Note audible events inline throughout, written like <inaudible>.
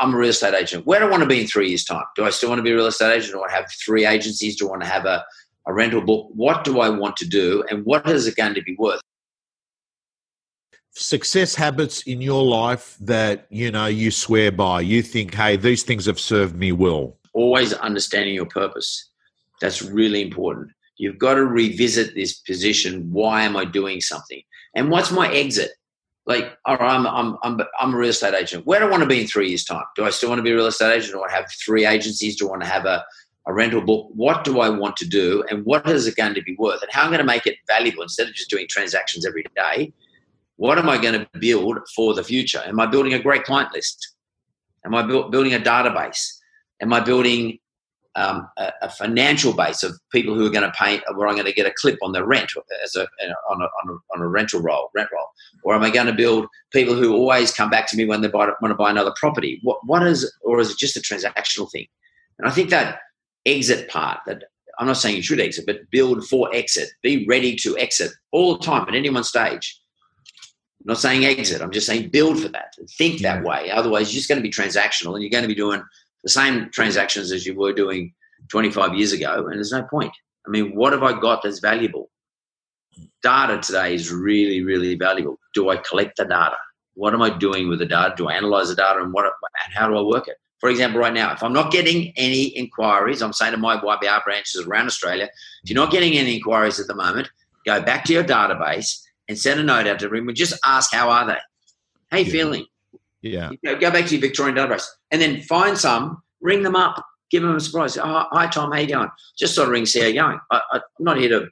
I'm a real estate agent. Where do I want to be in three years' time? Do I still want to be a real estate agent? Do I have three agencies? Do I want to have a, a rental book? What do I want to do? And what is it going to be worth? Success habits in your life that you know you swear by. You think, hey, these things have served me well. Always understanding your purpose. That's really important. You've got to revisit this position. Why am I doing something? And what's my exit? Like, all right, I'm, I'm, I'm, I'm a real estate agent. Where do I want to be in three years' time? Do I still want to be a real estate agent? Do I have three agencies? Do I want to have a, a rental book? What do I want to do? And what is it going to be worth? And how I'm going to make it valuable instead of just doing transactions every day? What am I going to build for the future? Am I building a great client list? Am I building a database? Am I building um, a, a, financial base of people who are going to pay, where I'm going to get a clip on the rent as a, on, a, on, a, on a rental roll, rent roll, or am I going to build people who always come back to me when they buy, want to buy another property? What, what is, or is it just a transactional thing? And I think that exit part that I'm not saying you should exit, but build for exit. Be ready to exit all the time at any one stage. I'm not saying exit. I'm just saying build for that. Think that way. Otherwise, you're just going to be transactional and you're going to be doing the same transactions as you were doing 25 years ago, and there's no point. I mean, what have I got that's valuable? Data today is really, really valuable. Do I collect the data? What am I doing with the data? Do I analyze the data, and what and how do I work it? For example, right now, if I'm not getting any inquiries, I'm saying to my YBR branches around Australia, if you're not getting any inquiries at the moment, go back to your database and send a note out to them just ask how are they? How are you yeah. feeling? Yeah. You know, go back to your Victorian database and then find some, ring them up, give them a surprise. Oh, hi, Tom, how you going? Just sort of ring, see how you're going. I, am not here to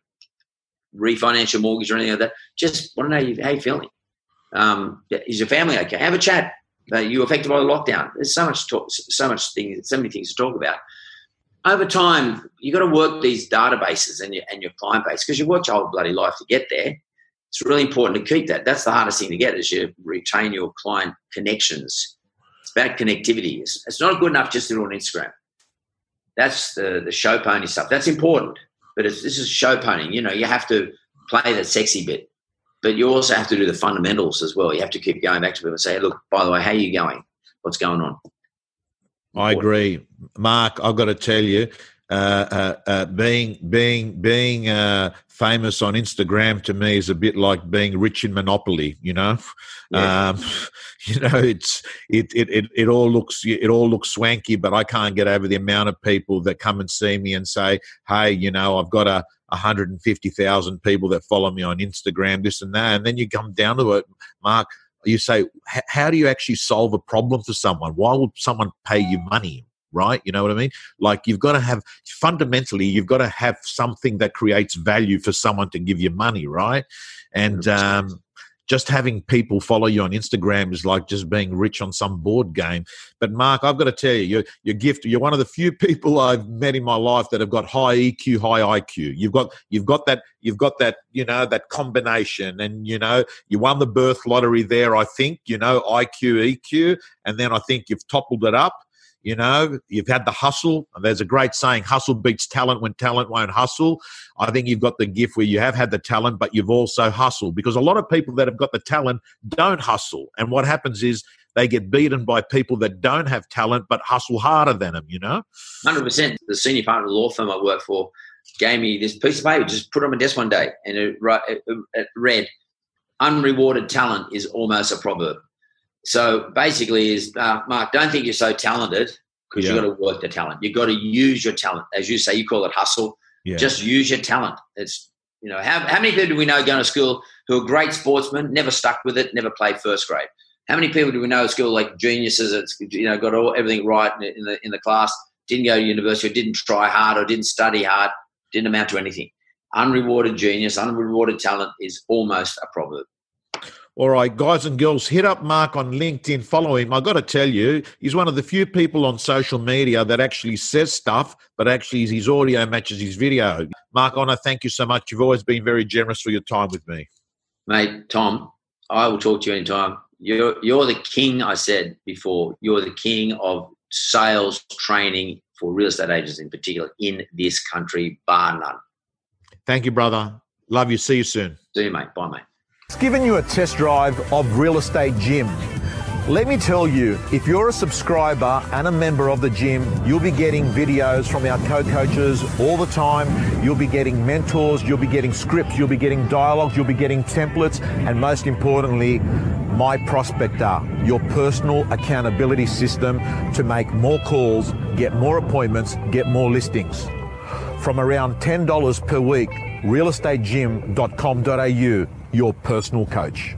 refinance your mortgage or anything like that. Just want to know you, how you feeling. Um, is your family okay? Have a chat. Are you affected by the lockdown? There's so much talk, so much things, so many things to talk about. Over time, you've got to work these databases and your, and your client base because you worked your whole bloody life to get there it's really important to keep that. That's the hardest thing to get is you retain your client connections. It's about connectivity. It's, it's not good enough just to do on Instagram. That's the, the show pony stuff. That's important. But this is show ponying. You know, you have to play the sexy bit. But you also have to do the fundamentals as well. You have to keep going back to people and say, look, by the way, how are you going? What's going on? I agree. Mark, I've got to tell you, uh, uh, uh, being being being uh, famous on Instagram to me is a bit like being rich in Monopoly. You know, yeah. um, <laughs> you know it's it, it it it all looks it all looks swanky, but I can't get over the amount of people that come and see me and say, "Hey, you know, I've got a." 150,000 people that follow me on Instagram, this and that. And then you come down to it, Mark, you say, how do you actually solve a problem for someone? Why would someone pay you money? Right? You know what I mean? Like you've got to have fundamentally, you've got to have something that creates value for someone to give you money, right? And um, just having people follow you on Instagram is like just being rich on some board game. But Mark, I've got to tell you, you're, you're gifted. You're one of the few <laughs> people I've met in my life that have got high EQ, high IQ. You've got you've got that you've got that you know that combination, and you know you won the birth lottery there. I think you know IQ, EQ, and then I think you've toppled it up you know, you've had the hustle. There's a great saying, hustle beats talent when talent won't hustle. I think you've got the gift where you have had the talent, but you've also hustled because a lot of people that have got the talent don't hustle. And what happens is they get beaten by people that don't have talent but hustle harder than them, you know? 100%. The senior partner of the law firm I work for gave me this piece of paper, just put it on my desk one day, and it, it, read, unrewarded talent is almost a proverb. So basically, is uh, Mark, don't think you're so talented because yeah. you've got to work the talent. You've got to use your talent, as you say. You call it hustle. Yeah. Just use your talent. It's you know how how many people do we know going to school who are great sportsmen, never stuck with it, never played first grade? How many people do we know at school like geniuses? It's you know got all everything right in the in the class, didn't go to university, or didn't try hard, or didn't study hard, didn't amount to anything. Unrewarded genius, unrewarded talent is almost a proverb. All right, guys and girls, hit up Mark on LinkedIn, follow him. I got to tell you, he's one of the few people on social media that actually says stuff, but actually his audio matches his video. Mark Honor, thank you so much. You've always been very generous for your time with me. Mate, Tom, I will talk to you anytime. You're, you're the king, I said before. You're the king of sales training for real estate agents in particular in this country, bar none. Thank you, brother. Love you. See you soon. See you, mate. Bye, mate. It's given you a test drive of Real Estate Gym. Let me tell you, if you're a subscriber and a member of the gym, you'll be getting videos from our co-coaches all the time. You'll be getting mentors, you'll be getting scripts, you'll be getting dialogues, you'll be getting templates, and most importantly, my prospector, your personal accountability system to make more calls, get more appointments, get more listings. From around $10 per week, realestategym.com.au, your personal coach.